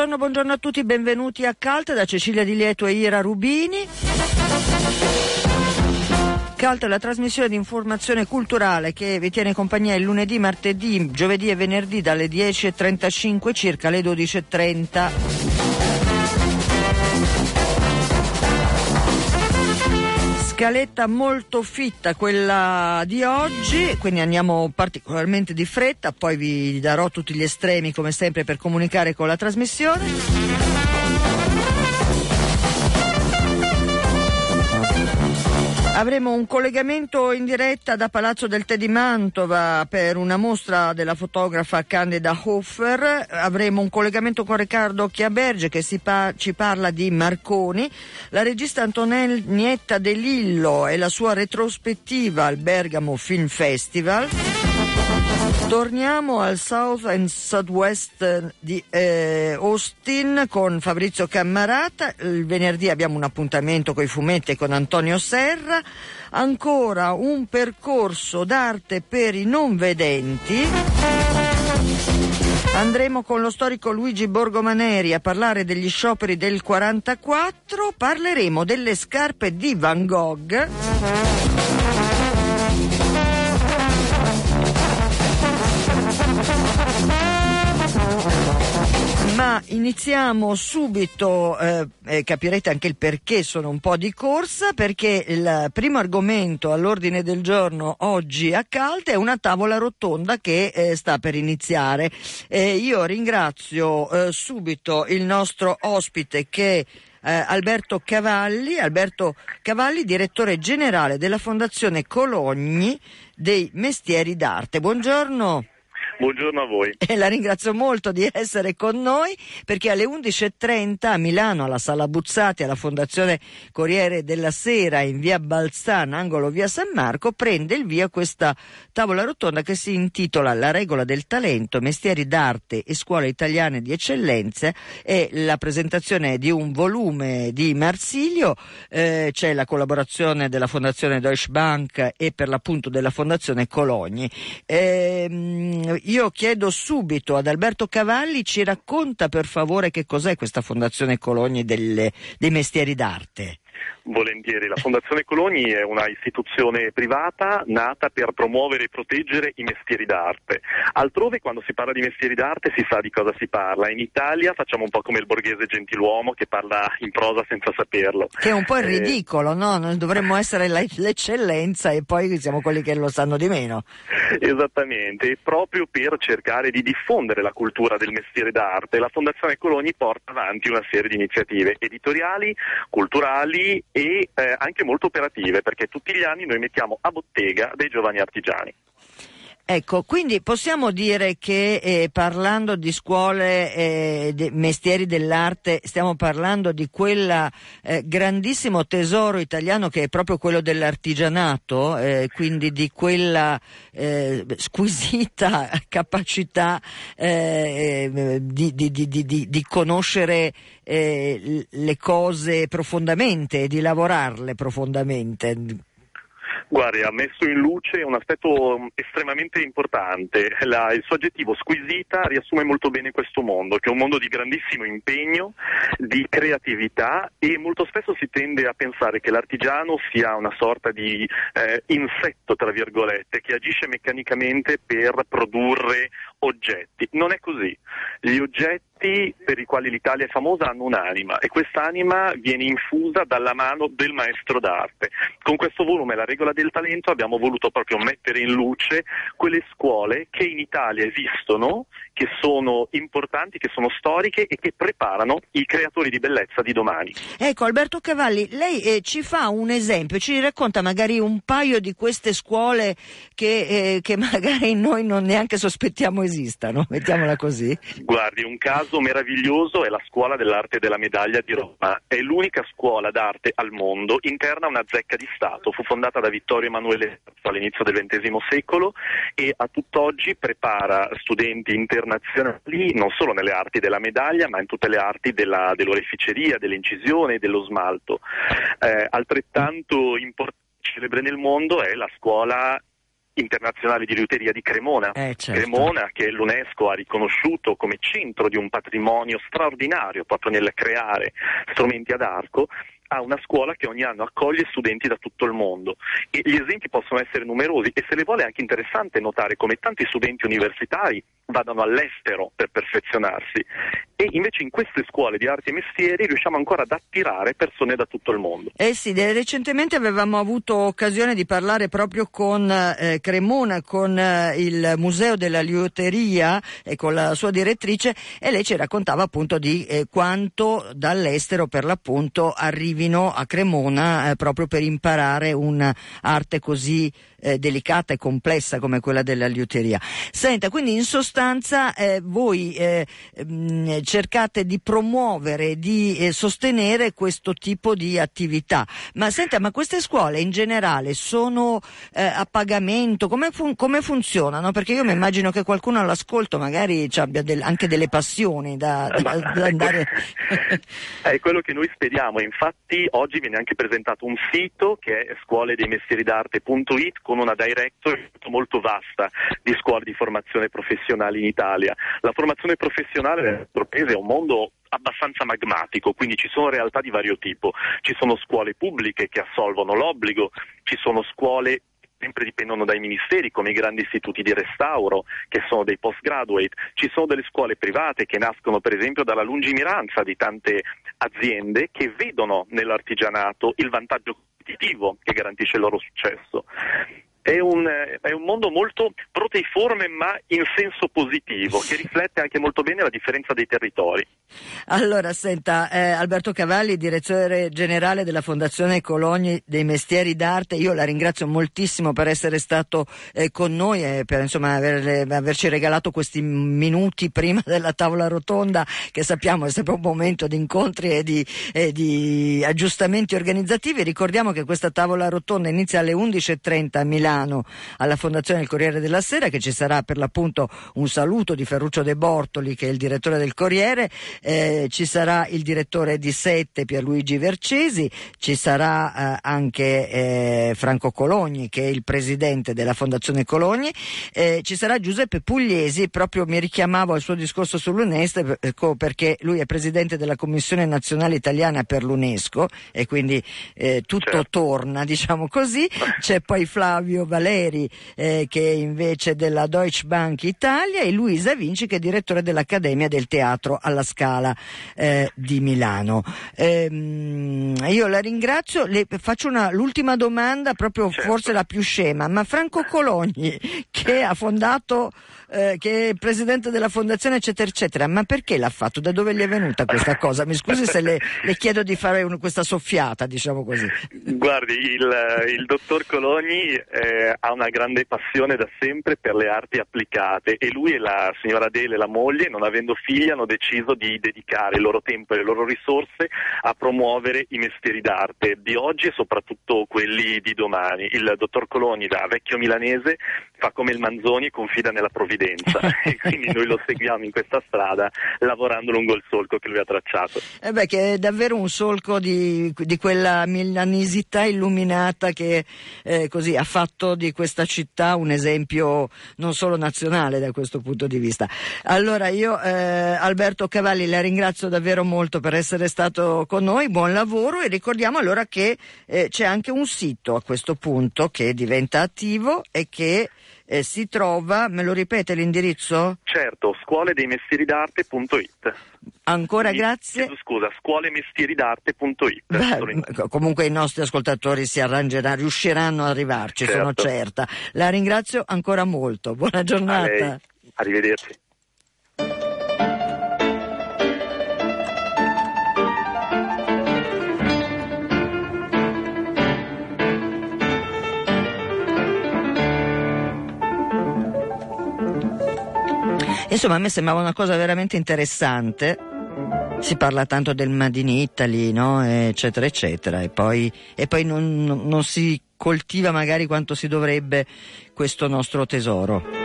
Buongiorno, buongiorno a tutti, benvenuti a Calt da Cecilia Di Lieto e Ira Rubini. Calt è la trasmissione di informazione culturale che vi tiene compagnia il lunedì, martedì, giovedì e venerdì dalle 10.35 circa alle 12.30. Scaletta molto fitta quella di oggi, quindi andiamo particolarmente di fretta, poi vi darò tutti gli estremi come sempre per comunicare con la trasmissione. Avremo un collegamento in diretta da Palazzo del Tè di Mantova per una mostra della fotografa Candida Hofer. Avremo un collegamento con Riccardo Chiaberge che pa- ci parla di Marconi. La regista Antonietta De Lillo e la sua retrospettiva al Bergamo Film Festival. Torniamo al South and Southwest di eh, Austin con Fabrizio Cammarata. Il venerdì abbiamo un appuntamento con i fumetti con Antonio Serra. Ancora un percorso d'arte per i non vedenti. Andremo con lo storico Luigi Borgomaneri a parlare degli scioperi del 44. Parleremo delle scarpe di Van Gogh. Iniziamo subito, eh, eh, capirete anche il perché sono un po' di corsa, perché il primo argomento all'ordine del giorno oggi a Calte è una tavola rotonda che eh, sta per iniziare. io ringrazio eh, subito il nostro ospite che eh, Alberto Cavalli, Alberto Cavalli, direttore generale della Fondazione Cologni dei Mestieri d'Arte. Buongiorno. Buongiorno a voi. E la ringrazio molto di essere con noi perché alle 11.30 a Milano, alla Sala Buzzati, alla Fondazione Corriere della Sera in via Balzana, angolo via San Marco, prende il via questa tavola rotonda che si intitola La regola del talento, mestieri d'arte e scuole italiane di eccellenza e la presentazione di un volume di Marsilio, eh, c'è la collaborazione della Fondazione Deutsche Bank e per l'appunto della Fondazione Cologni. Eh, io chiedo subito ad Alberto Cavalli, ci racconta per favore che cos'è questa Fondazione Cologni delle, dei mestieri d'arte. Volentieri, la Fondazione Cologni è una istituzione privata nata per promuovere e proteggere i mestieri d'arte. Altrove quando si parla di mestieri d'arte si sa di cosa si parla, in Italia facciamo un po' come il borghese gentiluomo che parla in prosa senza saperlo. Che è un po' il eh, ridicolo, no? Noi dovremmo essere l'eccellenza e poi siamo quelli che lo sanno di meno. Esattamente, proprio per cercare di diffondere la cultura del mestiere d'arte, la Fondazione Cologni porta avanti una serie di iniziative editoriali, culturali e eh, anche molto operative perché tutti gli anni noi mettiamo a bottega dei giovani artigiani. Ecco, quindi possiamo dire che eh, parlando di scuole eh, de mestieri dell'arte stiamo parlando di quel eh, grandissimo tesoro italiano che è proprio quello dell'artigianato, eh, quindi di quella eh, squisita capacità eh, di, di, di, di, conoscere le cose profondamente e di lavorarle profondamente. Guardi, ha messo in luce un aspetto mm, estremamente importante. La, il suo aggettivo squisita riassume molto bene questo mondo, che è un mondo di grandissimo impegno, di creatività e molto spesso si tende a pensare che l'artigiano sia una sorta di eh, insetto, tra virgolette, che agisce meccanicamente per produrre oggetti. Non è così. Gli oggetti per i quali l'Italia è famosa hanno un'anima e quest'anima viene infusa dalla mano del maestro d'arte. Con questo volume La regola del talento abbiamo voluto proprio mettere in luce quelle scuole che in Italia esistono, che sono importanti, che sono storiche e che preparano i creatori di bellezza di domani. Ecco Alberto Cavalli, lei eh, ci fa un esempio, ci racconta magari un paio di queste scuole che, eh, che magari noi non neanche sospettiamo esistano, mettiamola così. Guardi, un caso meraviglioso è la Scuola dell'Arte della Medaglia di Roma. È l'unica scuola d'arte al mondo interna a una zecca di Stato. Fu fondata da Vittorio Emanuele all'inizio del XX secolo e a tutt'oggi prepara studenti internazionali non solo nelle arti della medaglia ma in tutte le arti della, dell'oreficeria, dell'incisione e dello smalto. Eh, altrettanto importante celebre nel mondo è la scuola internazionale di liuteria di Cremona. Eh, certo. Cremona che l'UNESCO ha riconosciuto come centro di un patrimonio straordinario proprio nel creare strumenti ad arco ha una scuola che ogni anno accoglie studenti da tutto il mondo e gli esempi possono essere numerosi e se le vuole è anche interessante notare come tanti studenti universitari vadano all'estero per perfezionarsi e invece in queste scuole di arti e mestieri riusciamo ancora ad attirare persone da tutto il mondo. Eh sì, recentemente avevamo avuto occasione di parlare proprio con eh, Cremona, con eh, il Museo della Liuteria e con la sua direttrice e lei ci raccontava appunto di eh, quanto dall'estero per l'appunto arrivino a Cremona eh, proprio per imparare un'arte così eh, delicata e complessa come quella della liuteria. Senta, quindi in sostanza eh, voi eh, mh, mm, cercate di promuovere, di eh, sostenere questo tipo di attività. Ma senta, ma queste scuole in generale sono eh, a pagamento? Come, fun- come, funzionano? Perché io mi immagino che qualcuno all'ascolto magari abbia del- anche delle passioni da, da, da andare. è quello che noi speriamo. Infatti oggi viene anche presentato un sito che è scuoledei con una directory molto vasta di scuole di formazione professionale in Italia. La formazione professionale nel nostro paese è un mondo abbastanza magmatico, quindi ci sono realtà di vario tipo, ci sono scuole pubbliche che assolvono l'obbligo, ci sono scuole sempre dipendono dai ministeri, come i grandi istituti di restauro, che sono dei postgraduate. Ci sono delle scuole private che nascono per esempio dalla lungimiranza di tante aziende che vedono nell'artigianato il vantaggio competitivo che garantisce il loro successo. È un, è un, mondo molto proteiforme ma in senso positivo, che riflette anche molto bene la differenza dei territori. Allora, senta, eh, Alberto Cavalli, direttore generale della Fondazione Cologni dei Mestieri d'Arte, io la ringrazio moltissimo per essere stato eh, con noi e per insomma, aver, averci regalato questi minuti prima della tavola rotonda, che sappiamo è sempre un momento di incontri e di, e di aggiustamenti organizzativi. Ricordiamo che questa tavola rotonda inizia alle 11.30 a Milano Milano alla Fondazione del Corriere della Sera che ci sarà per l'appunto un saluto di Ferruccio De Bortoli che è il direttore del Corriere, eh, ci sarà il direttore di Sette Pierluigi Vercesi, ci sarà eh, anche eh, Franco Cologni che è il presidente della Fondazione Cologni, eh, ci sarà Giuseppe Pugliesi, proprio mi richiamavo al suo discorso sull'UNESCO perché lui è presidente della Commissione Nazionale Italiana per l'UNESCO e quindi eh, tutto certo. torna diciamo così, c'è poi Flavio Fabio Valeri eh, che è invece della Deutsche Bank Italia e Luisa Vinci che è direttore dell'Accademia del Teatro alla Scala eh, di Milano. Ehm, io la ringrazio, le faccio una, l'ultima domanda, proprio certo. forse la più scema, ma Franco Cologni che ha fondato eh, che è presidente della fondazione eccetera eccetera, ma perché l'ha fatto? Da dove gli è venuta questa cosa? Mi scusi se le, le chiedo di fare un, questa soffiata, diciamo così. Guardi, il, il dottor Cologni eh, ha una grande passione da sempre per le arti applicate e lui e la signora Adele, la moglie, non avendo figli, hanno deciso di dedicare il loro tempo e le loro risorse a promuovere i mestieri d'arte di oggi e soprattutto quelli di domani. Il dottor Cologni da vecchio milanese fa come il Manzoni e confida nella provvidenza e quindi noi lo seguiamo in questa strada lavorando lungo il solco che lui ha tracciato. Eh beh, che è davvero un solco di, di quella milanesità illuminata che eh, così ha fatto di questa città un esempio non solo nazionale da questo punto di vista. Allora io eh, Alberto Cavalli la ringrazio davvero molto per essere stato con noi, buon lavoro e ricordiamo allora che eh, c'è anche un sito a questo punto che diventa attivo e che eh, si trova, me lo ripete l'indirizzo? Certo, scuoledeimestieridarte.it. Ancora Mi, grazie. Scusa, scuolemestieridarte.it. Comunque i nostri ascoltatori si arrangeranno, riusciranno ad arrivarci, certo. sono certa. La ringrazio ancora molto. Buona giornata. Arrivederci. Insomma, a me sembrava una cosa veramente interessante. Si parla tanto del Made in Italy, no? eccetera, eccetera, e poi, e poi non, non si coltiva magari quanto si dovrebbe questo nostro tesoro.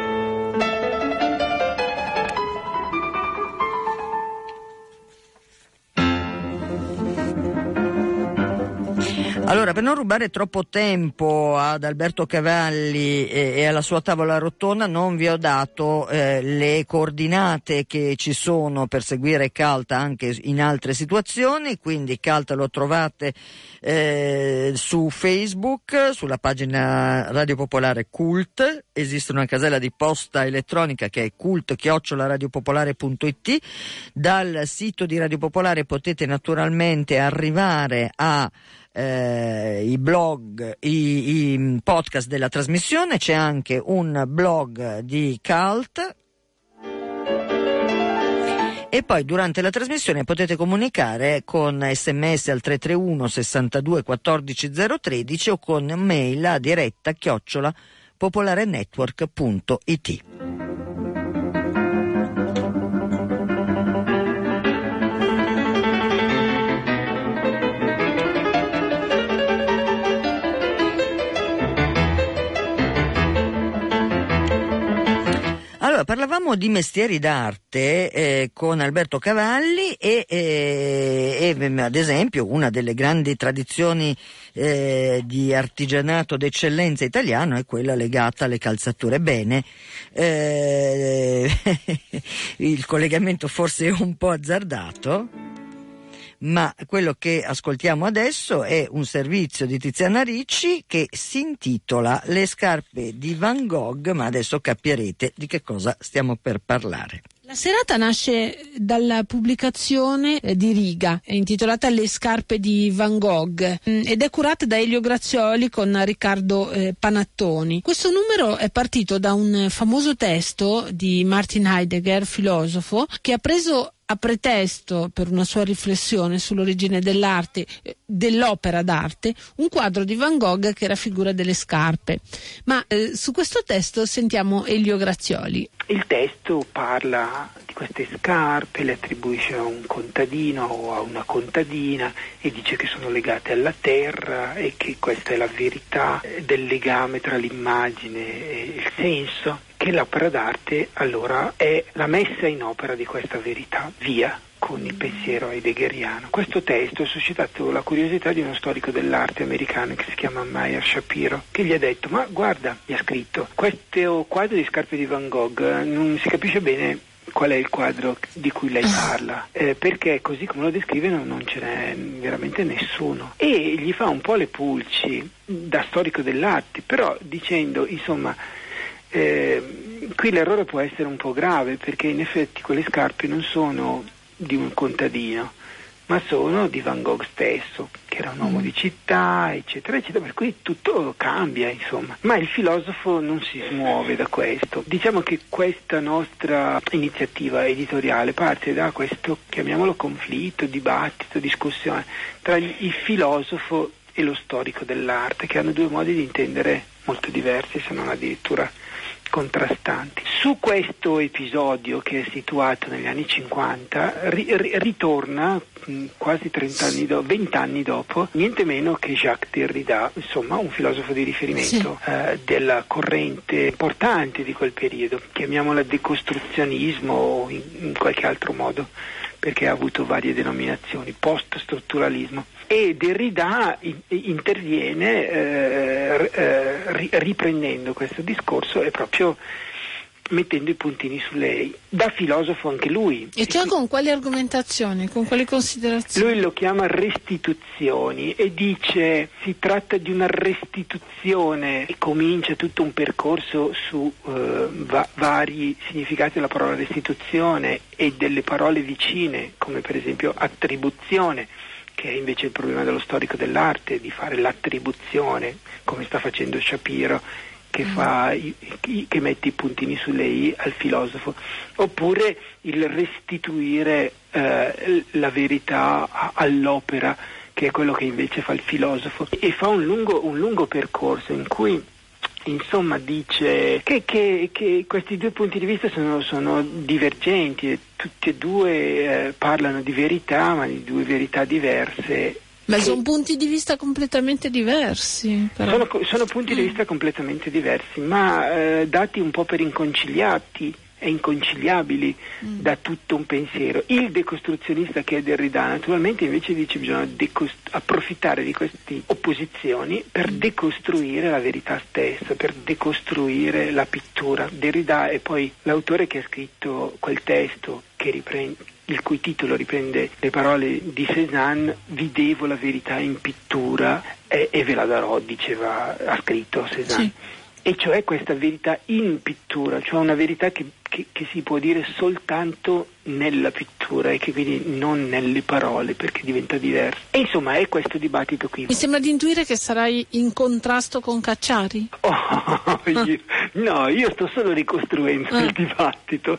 Allora per non rubare troppo tempo ad Alberto Cavalli e, e alla sua tavola rotonda, non vi ho dato eh, le coordinate che ci sono per seguire Calta anche in altre situazioni, quindi Calta lo trovate eh, su Facebook, sulla pagina Radio Popolare Cult, esiste una casella di posta elettronica che è cult-radiopopolare.it, dal sito di Radio Popolare potete naturalmente arrivare a eh, i blog, i, i podcast della trasmissione, c'è anche un blog di Cult e poi durante la trasmissione potete comunicare con sms al 331 62 14 013 o con mail a diretta chiocciola popolarenetwork.it. Allora, parlavamo di mestieri d'arte eh, con Alberto Cavalli e, eh, e, ad esempio una delle grandi tradizioni eh, di artigianato d'eccellenza italiano è quella legata alle calzature. Bene, eh, il collegamento forse è un po' azzardato ma quello che ascoltiamo adesso è un servizio di Tiziana Ricci che si intitola Le scarpe di Van Gogh, ma adesso capirete di che cosa stiamo per parlare. La serata nasce dalla pubblicazione eh, di Riga, intitolata Le scarpe di Van Gogh, mm, ed è curata da Elio Grazioli con Riccardo eh, Panattoni. Questo numero è partito da un famoso testo di Martin Heidegger, filosofo, che ha preso a pretesto per una sua riflessione sull'origine dell'arte, eh, dell'opera d'arte, un quadro di Van Gogh che raffigura delle scarpe. Ma eh, su questo testo sentiamo Elio Grazioli. Il testo parla queste scarpe, le attribuisce a un contadino o a una contadina e dice che sono legate alla terra e che questa è la verità del legame tra l'immagine e il senso che l'opera d'arte allora è la messa in opera di questa verità, via con il pensiero heideggeriano. Questo testo ha suscitato la curiosità di uno storico dell'arte americano che si chiama Meyer Shapiro, che gli ha detto, ma guarda, gli ha scritto, questo quadro di scarpe di Van Gogh non si capisce bene qual è il quadro di cui lei parla, eh, perché così come lo descrive non, non ce n'è veramente nessuno. E gli fa un po' le pulci da storico dell'arte, però dicendo, insomma, eh, qui l'errore può essere un po' grave perché in effetti quelle scarpe non sono di un contadino, ma sono di Van Gogh stesso, che era un uomo di città, eccetera, eccetera, per cui tutto cambia, insomma. Ma il filosofo non si smuove da questo. Diciamo che questa nostra iniziativa editoriale parte da questo, chiamiamolo conflitto, dibattito, discussione tra il filosofo e lo storico dell'arte, che hanno due modi di intendere molto diversi, se non addirittura contrastanti. Su questo episodio che è situato negli anni 50 ri- ritorna mh, quasi 30 anni do- 20 anni dopo niente meno che Jacques Derrida, insomma un filosofo di riferimento sì. eh, della corrente importante di quel periodo, chiamiamola decostruzionismo o in, in qualche altro modo perché ha avuto varie denominazioni, post-strutturalismo. E Derrida interviene eh, eh, riprendendo questo discorso e proprio mettendo i puntini su lei. Da filosofo anche lui. E cioè con quali argomentazioni, con quali considerazioni? Lui lo chiama restituzioni e dice si tratta di una restituzione e comincia tutto un percorso su uh, va- vari significati della parola restituzione e delle parole vicine, come per esempio attribuzione che è invece il problema dello storico dell'arte, di fare l'attribuzione, come sta facendo Shapiro che, fa, che mette i puntini sulle i al filosofo, oppure il restituire eh, la verità all'opera, che è quello che invece fa il filosofo, e fa un lungo, un lungo percorso in cui insomma dice che, che, che, questi due punti di vista sono, sono divergenti tutti e due eh, parlano di verità ma di due verità diverse ma sono punti di vista completamente diversi. Sono, sono, punti di vista completamente diversi, ma eh, dati un po' per inconciliati. E inconciliabili mm. da tutto un pensiero. Il decostruzionista che è Derrida naturalmente invece dice che bisogna decost- approfittare di queste opposizioni per mm. decostruire la verità stessa, per decostruire la pittura. Derrida è poi l'autore che ha scritto quel testo che riprende il cui titolo riprende le parole di Cézanne, vi devo la verità in pittura e, e ve la darò, diceva, ha scritto Cézanne. Sì. E cioè questa verità in pittura, cioè una verità che, che, che, si può dire soltanto nella pittura e che quindi non nelle parole perché diventa diversa. E insomma è questo dibattito qui. Mi sembra di intuire che sarai in contrasto con Cacciari? Oh, io, no, io sto solo ricostruendo ah. il dibattito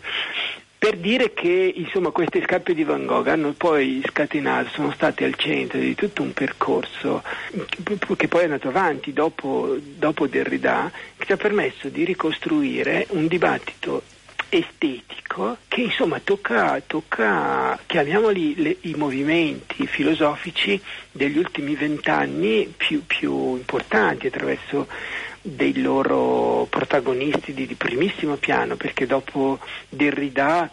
per dire che insomma, queste scarpe di Van Gogh hanno poi scatenato, sono state al centro di tutto un percorso che poi è andato avanti dopo, dopo Derrida, che ci ha permesso di ricostruire un dibattito estetico che insomma tocca, tocca chiamiamoli le, i movimenti filosofici degli ultimi vent'anni più, più importanti attraverso dei loro protagonisti di, di primissimo piano, perché dopo Derrida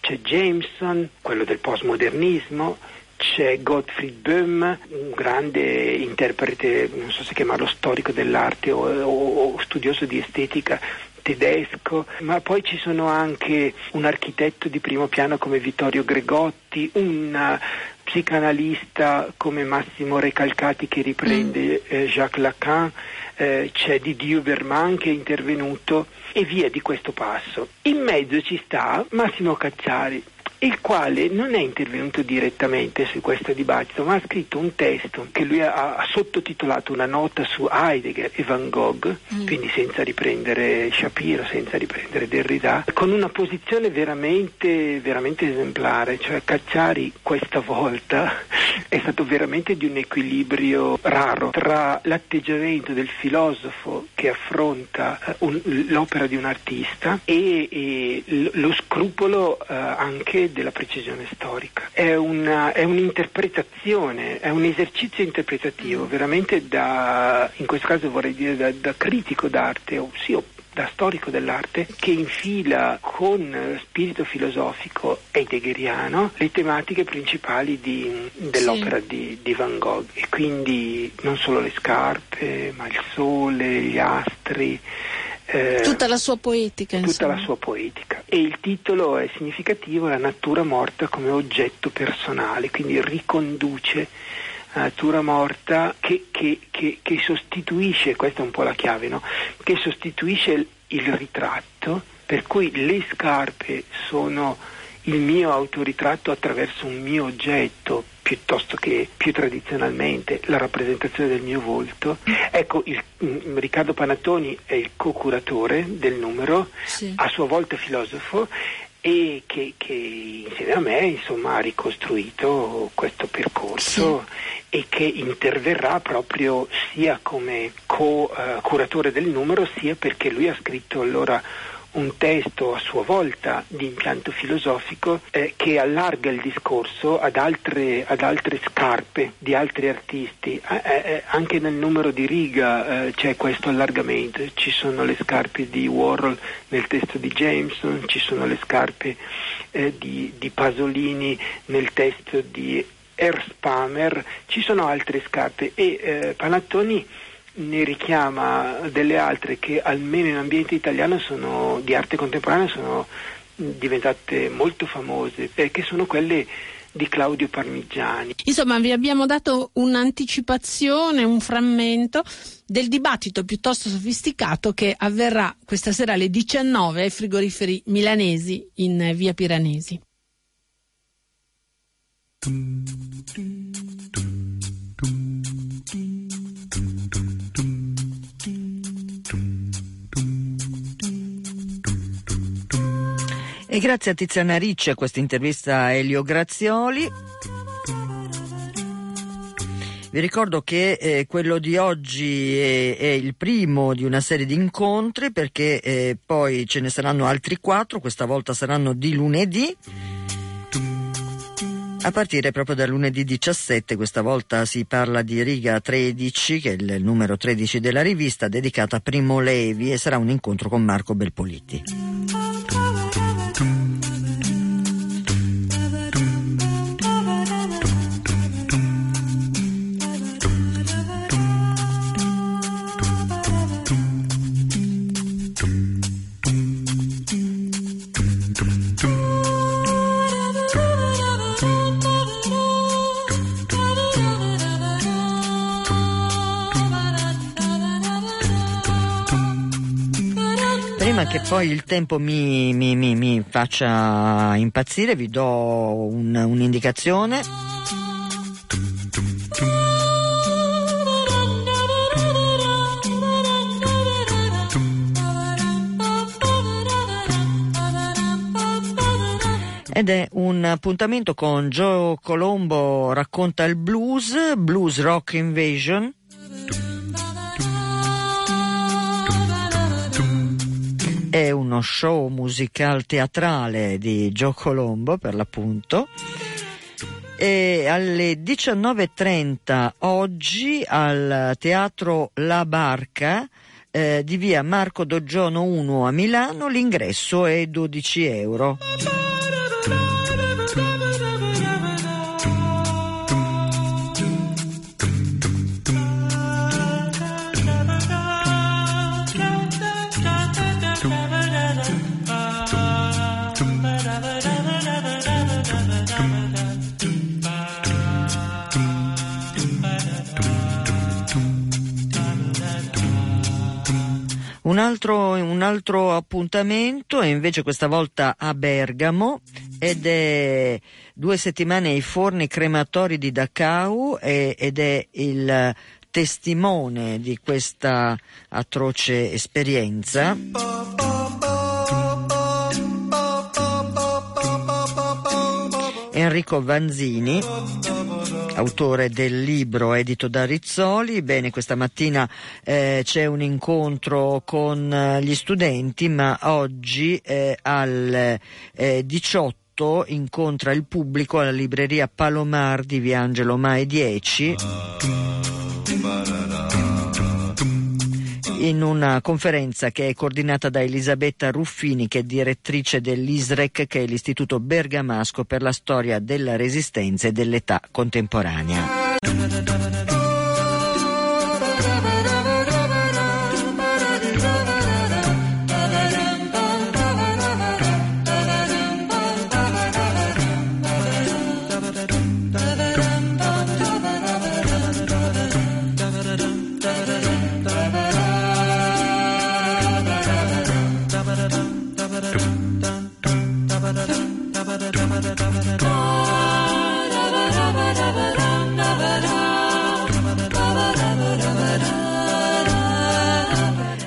c'è Jameson, quello del postmodernismo, c'è Gottfried Böhm, un grande interprete, non so se chiamarlo storico dell'arte o, o, o studioso di estetica tedesco, ma poi ci sono anche un architetto di primo piano come Vittorio Gregotti, un psicanalista come Massimo Recalcati che riprende mm. eh, Jacques Lacan, eh, c'è Didier Berman che è intervenuto e via di questo passo. In mezzo ci sta Massimo Cacciari, il quale non è intervenuto direttamente su questo dibattito, ma ha scritto un testo che lui ha, ha sottotitolato una nota su Heidegger e Van Gogh, mm. quindi senza riprendere Shapiro, senza riprendere Derrida, con una posizione veramente, veramente esemplare, cioè Cacciari questa volta è stato veramente di un equilibrio raro tra l'atteggiamento del filosofo che affronta uh, un, l'opera di un artista e, e lo scrupolo uh, anche della precisione storica. È, una, è un'interpretazione, è un esercizio interpretativo, mm. veramente da, in questo caso vorrei dire da, da critico d'arte, o sì, da storico dell'arte che infila con spirito filosofico heideggeriano le tematiche principali di, dell'opera sì. di, di, Van Gogh e quindi non solo le scarpe ma il sole, gli astri eh, tutta la sua poetica tutta insomma. la sua poetica e il titolo è significativo la natura morta come oggetto personale quindi riconduce natura morta che, che, che, che, sostituisce, questa è un po' la chiave, no? che sostituisce il, il ritratto, per cui le scarpe sono il mio autoritratto attraverso un mio oggetto piuttosto che più tradizionalmente la rappresentazione del mio volto. Ecco, il, mm, Riccardo Panattoni è il co-curatore del numero, sì. a sua volta filosofo e che, che, insieme a me insomma, ha ricostruito questo percorso sì. e che interverrà proprio sia come co-curatore del numero sia perché lui ha scritto allora un testo a sua volta di impianto filosofico eh, che allarga il discorso ad altre, ad altre, scarpe di altri artisti. Eh, eh, eh anche nel numero di riga eh, c'è questo allargamento, ci sono le scarpe di Warhol nel testo di Jameson, ci sono le scarpe eh, di, di Pasolini nel testo di Erspamer, ci sono altre scarpe e Panattoni ne richiama delle altre che almeno in ambiente italiano sono, di arte contemporanea sono diventate molto famose, perché sono quelle di Claudio Parmigiani. Insomma, vi abbiamo dato un'anticipazione, un frammento del dibattito piuttosto sofisticato che avverrà questa sera alle 19 ai frigoriferi milanesi in via Piranesi. E grazie a Tiziana Ricci a questa intervista a Elio Grazioli. Vi ricordo che eh, quello di oggi è, è, il primo di una serie di incontri perché eh, poi ce ne saranno altri quattro, questa volta saranno di lunedì. A partire proprio da lunedì 17, questa volta si parla di riga 13, che è il numero 13 della rivista, dedicata a Primo Levi e sarà un incontro con Marco Belpoliti. Che poi il tempo mi, mi, mi, mi faccia impazzire, vi do un, un'indicazione. ed è un appuntamento con Joe Colombo racconta il blues, Blues Rock Invasion. È uno show musical teatrale di Joe Colombo per l'appunto. E alle 19.30 oggi al teatro La Barca eh, di via Marco Doggiono 1 a Milano l'ingresso è 12 euro. Un altro, un altro appuntamento è invece questa volta a Bergamo ed è due settimane ai forni crematori di Dachau ed è il testimone di questa atroce esperienza. Enrico Vanzini autore del libro edito da Rizzoli. Bene, questa mattina eh, c'è un incontro con eh, gli studenti, ma oggi eh, al 18 eh, incontra il pubblico alla libreria Palomar di Via Angelo Mai 10 in una conferenza che è coordinata da Elisabetta Ruffini, che è direttrice dell'ISREC, che è l'Istituto Bergamasco per la storia della resistenza e dell'età contemporanea.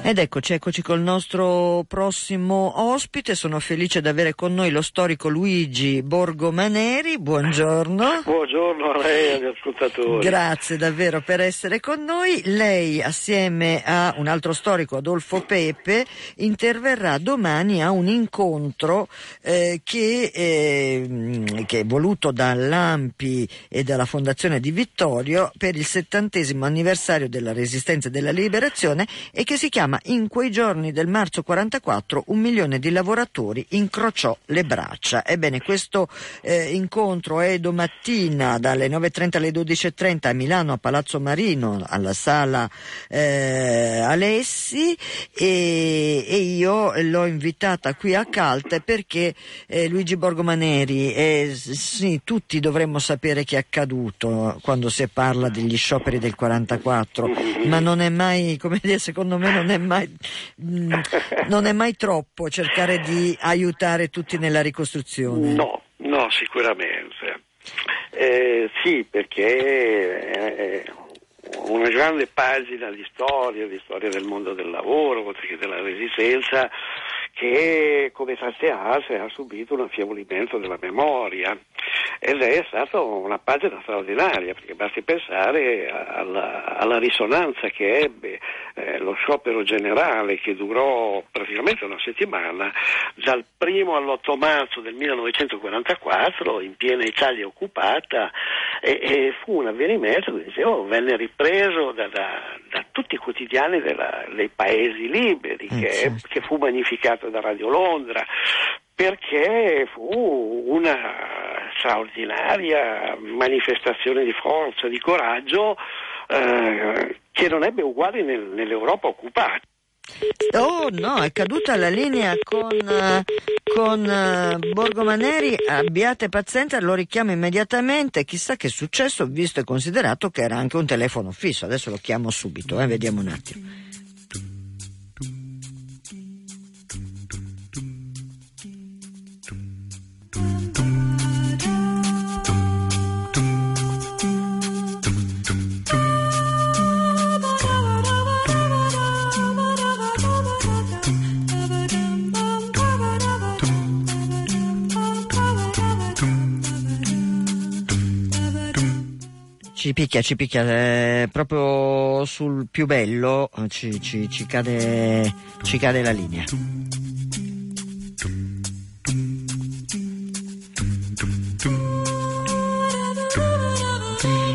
Ed eccoci, eccoci col nostro prossimo ospite. Sono felice di avere con noi lo storico Luigi Borgomaneri. Buongiorno. Buongiorno a lei e agli ascoltatori. Grazie davvero per essere con noi. Lei, assieme a un altro storico, Adolfo Pepe, interverrà domani a un incontro eh, che, eh, che, è voluto dall'AMPI e dalla Fondazione di Vittorio per il settantesimo anniversario della Resistenza e della Liberazione e che si chiama in quei giorni del marzo 44 un milione di lavoratori incrociò le braccia. Ebbene, questo eh, incontro è domattina dalle 9.30 alle 12.30 a Milano a Palazzo Marino alla sala eh, Alessi e, e, io l'ho invitata qui a Calte perché eh, Luigi Borgomaneri e sì, tutti dovremmo sapere che è accaduto quando si parla degli scioperi del 44, ma non è mai, come dire, secondo me non è mai, mh, mm, non è mai troppo cercare di aiutare tutti nella ricostruzione. No, no, sicuramente. Eh, sì, perché è una grande pagina di storia, di storia del mondo del lavoro, oltre che della resistenza, che come tante altre ha subito un affievolimento della memoria. Ed è stata una pagina straordinaria perché basti pensare alla, alla risonanza che ebbe eh, lo sciopero generale che durò praticamente una settimana dal primo all'8 marzo del 1944 in piena Italia occupata e, e fu un avvenimento che dicevo, venne ripreso da, da, da tutti i quotidiani della, dei paesi liberi eh, che, che fu magnificato da Radio Londra perché fu una straordinaria manifestazione di forza, di coraggio eh, che non ebbe uguali nel, nell'Europa occupata. Oh no, è caduta la linea con, uh, con uh, Borgomaneri, abbiate pazienza, lo richiamo immediatamente, chissà che è successo visto e considerato che era anche un telefono fisso, adesso lo chiamo subito, eh, vediamo un attimo. Ci picchia, ci picchia, eh, proprio sul più bello ci, ci, ci, cade, ci cade la linea.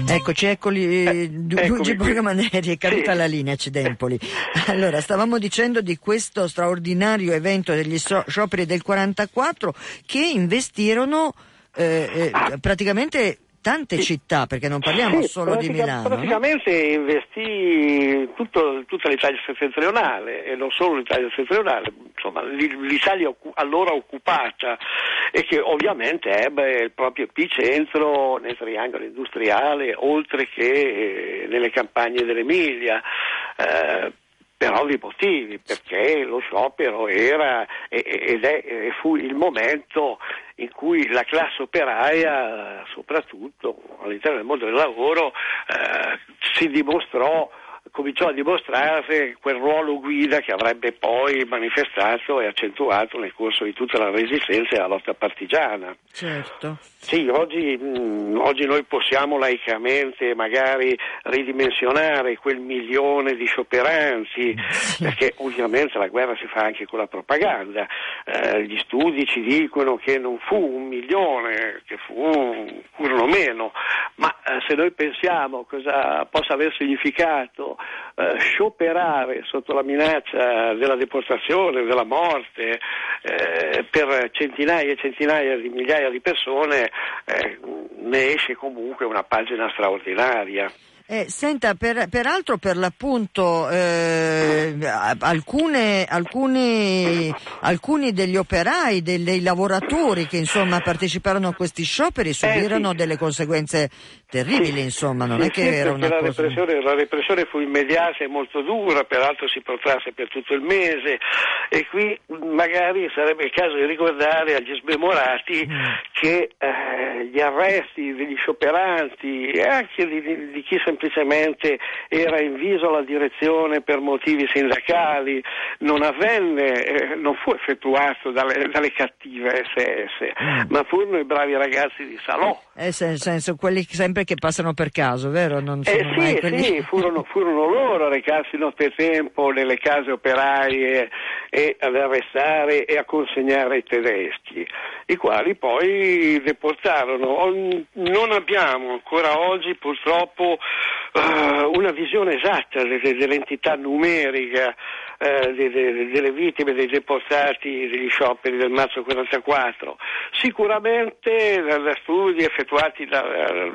Eccoci, eccoli, eh, Luigi Borgomaneri, è caduta sì. la linea, Cidempoli. Allora, stavamo dicendo di questo straordinario evento degli scioperi del 44 che investirono eh, eh, praticamente tante città, perché non parliamo sì, solo di Milano. Praticamente no? investì tutto, tutta l'Italia settentrionale e non solo l'Italia settentrionale, insomma l'Italia allora occupata e che ovviamente ebbe il proprio epicentro nel triangolo industriale oltre che eh, nelle campagne dell'Emilia. Eh, per ovvi motivi, perché lo sciopero era ed è, fu il momento in cui la classe operaia, soprattutto all'interno del mondo del lavoro, eh, si dimostrò cominciò a dimostrare quel ruolo guida che avrebbe poi manifestato e accentuato nel corso di tutta la resistenza e la lotta partigiana. Certo. Sì, oggi, mh, mm, oggi, noi possiamo laicamente magari ridimensionare quel milione di scioperanti, sì. perché ovviamente la guerra si fa anche con la propaganda. Eh, gli studi ci dicono che non fu un milione, che fu, furono meno, ma eh, se noi pensiamo cosa possa aver significato eh, scioperare sotto la minaccia della deportazione, della morte, eh, per centinaia e centinaia di migliaia di persone, eh, ne esce comunque una pagina straordinaria. Eh, senta, per, peraltro per l'appunto eh, alcune, alcuni, alcuni, degli operai, dei, dei lavoratori che insomma, parteciparono a questi scioperi subirono eh, sì. delle conseguenze terribili, sì. insomma, non sì, è che era una la cosa... Repressione, la repressione fu immediata e molto dura, peraltro si protrasse per tutto il mese e qui magari sarebbe il caso di ricordare agli smemorati mm. che eh, gli arresti degli scioperanti e anche di, di, di chi semplicemente era inviso alla direzione per motivi sindacali, non avvenne, eh, non fu effettuato dalle, dalle cattive SS, mm. ma furono i bravi ragazzi di Salò. Eh, nel senso, quelli sempre che passano per caso, vero? Eh sì, quelli... sì, furono, furono loro a recarsi nottetempo nelle case operaie e ad arrestare e a consegnare i tedeschi, i quali poi deportarono. Non abbiamo ancora oggi purtroppo uh, una visione esatta dell'entità numerica uh, delle vittime dei deportati degli scioperi del marzo 44. Sicuramente da studi effettuati da,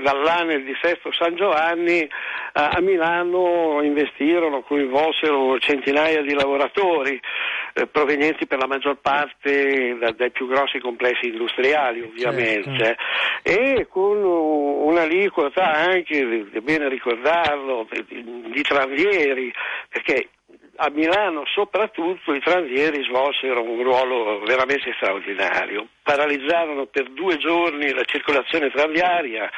dall'ANEL di Sesto San Giovanni uh, a Milano investirono, coinvolsero centinaia di lavoratori eh, provenienti per la maggior parte da, dai più grossi complessi industriali ovviamente certo. e con un'aliquota anche, è bene ricordarlo, di, di tranvieri perché a Milano soprattutto i tranvieri svolsero un ruolo veramente straordinario, paralizzarono per due giorni la circolazione tranviaria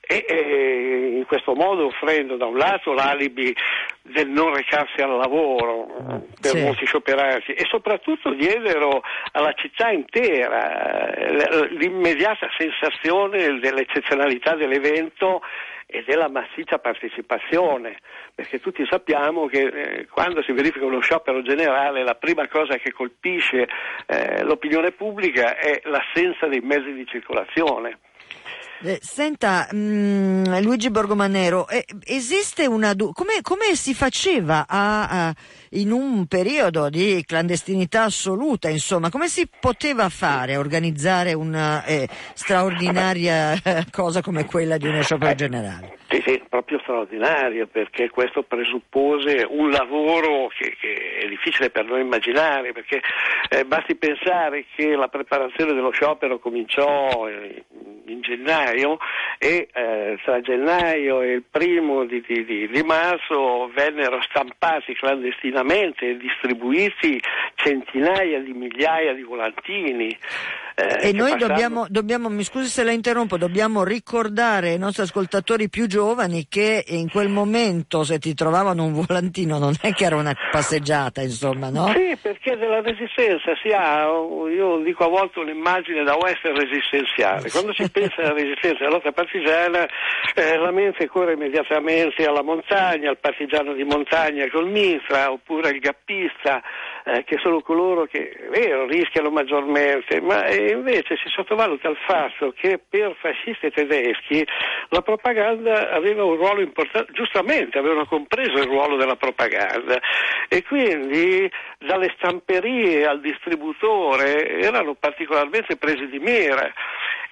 e, e in questo modo offrendo da un lato l'alibi del non recarsi al lavoro per sì. molti scioperanti e soprattutto diedero alla città intera eh, l'immediata sensazione dell'eccezionalità dell'evento e della massiccia partecipazione, perché tutti sappiamo che eh, quando si verifica uno sciopero generale la prima cosa che colpisce eh, l'opinione pubblica è l'assenza dei mezzi di circolazione. Eh, senta, mh, mm, Luigi Borgomanero, eh, esiste una... come, come si faceva a, a, in un periodo di clandestinità assoluta, insomma, come si poteva fare a organizzare una eh, straordinaria eh, cosa come quella di uno sciopero generale? Sì, sì, proprio straordinario perché questo presuppose un lavoro che, che è difficile per noi immaginare perché eh, basti pensare che la preparazione dello sciopero cominciò eh, in gennaio e eh, tra gennaio e il primo di, di, di, di, marzo vennero stampati clandestinamente e distribuiti centinaia di migliaia di volantini Eh, e noi passando... dobbiamo, dobbiamo, mi scusi se la interrompo, dobbiamo ricordare ai nostri ascoltatori più giovani che in quel momento se ti trovavano un volantino non è che era una passeggiata, insomma, no? Sì, perché della resistenza si ha, io dico a volte un'immagine da western resistenziale. Quando si pensa alla resistenza, alla lotta partigiana, eh, la mente corre immediatamente alla montagna, al partigiano di montagna col mitra, oppure al gappista, eh, che sono coloro che, è vero, rischiano maggiormente, ma eh, invece si sottovaluta il fatto che per fascisti tedeschi la propaganda aveva un ruolo importante, giustamente avevano compreso il ruolo della propaganda e quindi dalle stamperie al distributore erano particolarmente presi di mira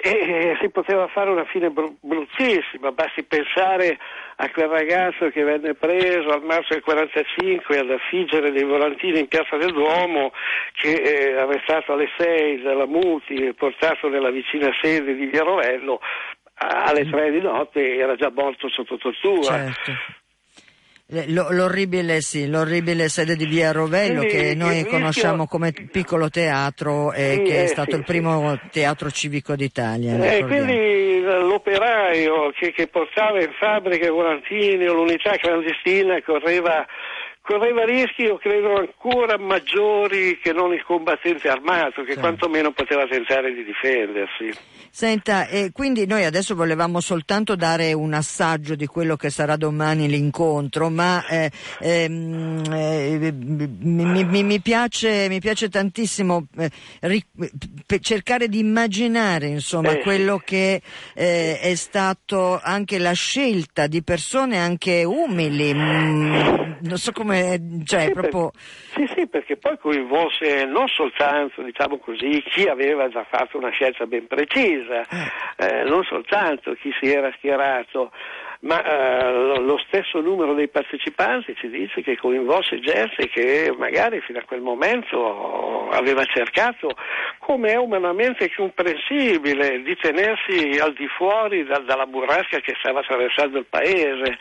e si poteva fare una fine bruttissima, basti pensare a quel ragazzo che venne preso al marzo del 45 ad affiggere dei volantini in piazza del Duomo che eh, arrestato alle 6 dalla Muti e portato nella vicina sede di Via Rovello alle 3 di notte era già morto sotto tortura. Certo. L'orribile, sì, l'orribile sede di Via Rovello Quindi, che noi conosciamo come piccolo teatro e sì, che è stato sì, il primo sì. teatro civico d'Italia. Eh, quindi l'operaio che, che, portava in fabbrica i volantini o l'unità clandestina correva correva rischi, io credo, ancora maggiori che non il combattente armato, che sì. quantomeno poteva tentare di difendersi. Senta, e quindi noi adesso volevamo soltanto dare un assaggio di quello che sarà domani l'incontro, ma eh, ehm, eh, mi, mi, mi, piace, mi, piace, tantissimo eh, ri, cercare di immaginare insomma, eh, quello che eh, è stato anche la scelta di persone anche umili, mm, non so come, cioè sì, proprio... Per, sì, sì, perché poi coinvolse non soltanto, diciamo così, chi aveva già fatto una scelta ben precisa, eh, eh non soltanto chi si era schierato ma eh, lo stesso numero dei partecipanti ci dice che coinvolse gente che magari fino a quel momento aveva cercato, come è umanamente comprensibile, di tenersi al di fuori da, dalla burrasca che stava attraversando il paese.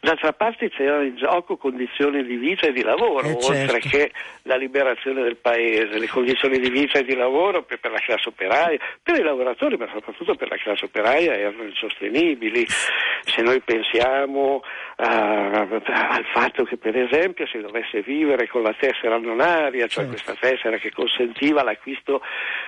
D'altra parte c'erano in gioco condizioni di vita e di lavoro, eh, certo. oltre che la liberazione del paese, le condizioni di vita e di lavoro per, per la classe operaia, per i lavoratori, ma soprattutto per la classe operaia erano insostenibili. Se noi pensiamo uh, al fatto che per esempio si dovesse vivere con la tessera annonaria, cioè certo. questa tessera che consentiva l'acquisto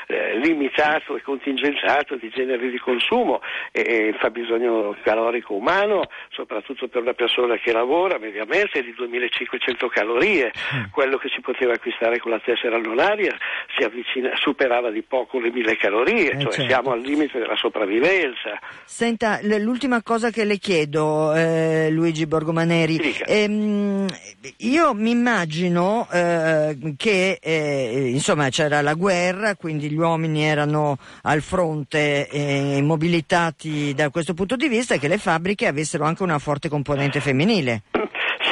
eh, limitato e contingenziato di generi di consumo e, e, il fabbisogno calorico umano, soprattutto per una persona che lavora, mediamente è di 2500 calorie, quello che si poteva acquistare con la tessera annonaria si avvicina, superava di poco le 1000 calorie, eh, cioè certo. siamo al limite della sopravvivenza. Senta, l'ultima cosa che le chiedo, eh, Luigi Luigi Borgomaneri. Ehm, io mi immagino eh, che eh, insomma c'era la guerra, quindi gli uomini erano al fronte eh, mobilitati da questo punto di vista e che le fabbriche avessero anche una forte componente femminile.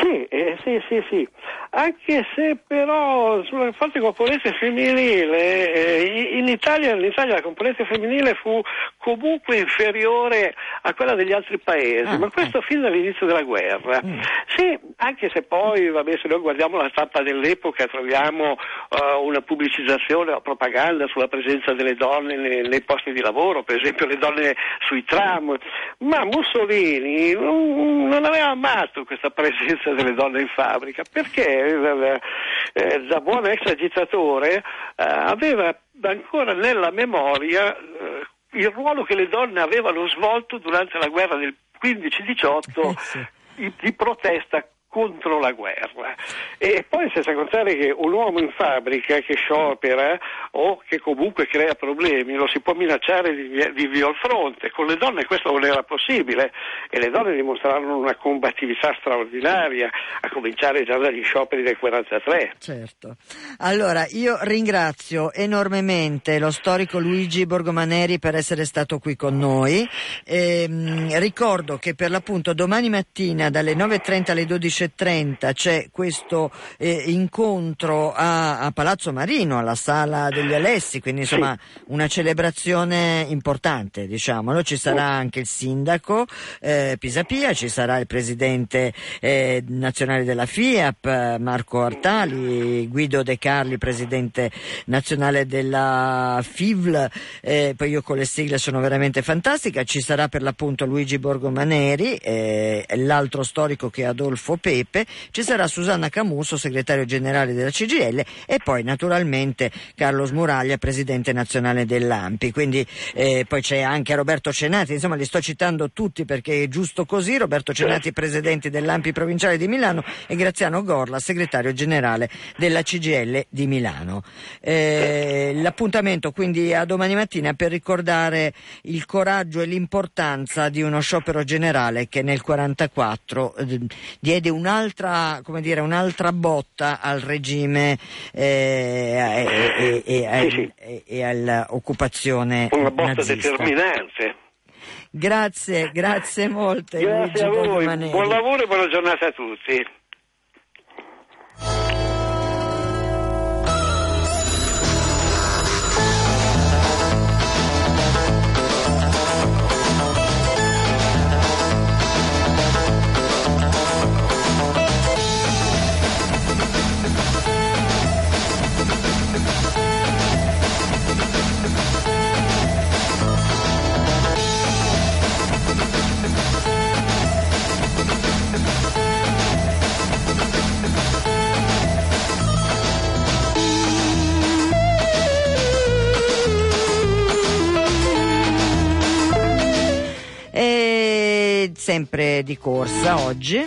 Sì, eh, sì, sì, sì anche se però sulla parte componente femminile eh, in, Italia, in, Italia, la componente femminile fu comunque inferiore a quella degli altri paesi, ah, ma questo ah. fin dall'inizio della guerra. Mm. Sì, anche se poi, vabbè, se noi guardiamo la stampa dell'epoca troviamo uh, una pubblicizzazione o propaganda sulla presenza delle donne nei, nei, posti di lavoro, per esempio le donne sui tram, ma Mussolini non, non aveva amato questa presenza delle donne in fabbrica perché eh, da buon ex agitatore, eh, aveva ancora nella memoria eh, il ruolo che le donne avevano svolto durante la guerra del 15-18 sì. di protesta contro la guerra. E poi senza contare che un uomo in fabbrica che sciopera o che comunque crea problemi lo si può minacciare di, di via al fronte. Con le donne questo non era possibile e le donne dimostrarono una combattività straordinaria, a cominciare già dagli scioperi del 43. Certo. Allora, io ringrazio enormemente lo storico Luigi Borgomaneri per essere stato qui con noi. E, ehm, ricordo che per l'appunto domani mattina dalle 9.30 alle 12 11.30 c'è questo eh, incontro a, a, Palazzo Marino, alla sala degli Alessi, quindi insomma sì. una celebrazione importante, diciamolo. Ci sarà anche il sindaco eh, Pisapia, ci sarà il presidente eh, nazionale della FIAP, Marco Artali, Guido De Carli, presidente nazionale della FIVL, eh, poi io con le sigle sono veramente fantastica, ci sarà per l'appunto Luigi Borgomaneri, eh, l'altro storico che è Adolfo Pepe, ci sarà Susanna Camuso, segretario generale della CGL e poi naturalmente Carlo Smuraglia, presidente nazionale dell'AMPI. Quindi eh, poi c'è anche Roberto Cenati, insomma li sto citando tutti perché è giusto così, Roberto Cenati, presidente dell'AMPI provinciale di Milano e Graziano Gorla, segretario generale della CGL di Milano. Eh, l'appuntamento quindi a domani mattina per ricordare il coraggio e l'importanza di uno sciopero generale che nel 1944 eh, diede un'altra, dire, un'altra, botta al regime eh, e, e, e, e, all'occupazione una botta nazista. determinante. Grazie grazie molte grazie Luigi a voi. buon lavoro e buona giornata a tutti sempre di corsa oggi.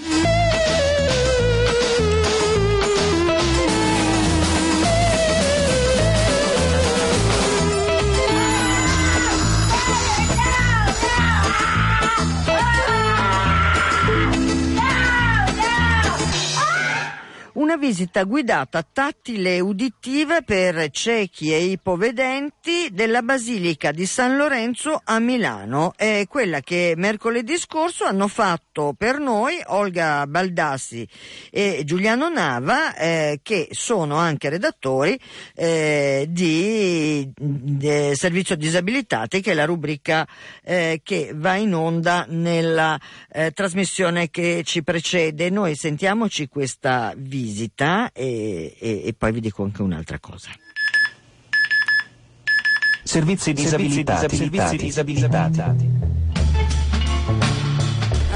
Visita guidata tattile e uditiva per ciechi e ipovedenti della Basilica di San Lorenzo a Milano. È quella che mercoledì scorso hanno fatto per noi Olga Baldassi e Giuliano Nava, eh, che sono anche redattori eh, di, di, Servizio Disabilitati, che è la rubrica eh, che va in onda nella eh, trasmissione che ci precede. Noi sentiamoci questa visita visita e, e, e poi vi dico anche un'altra cosa. Servizi disabilitati. Servizi disabilitati.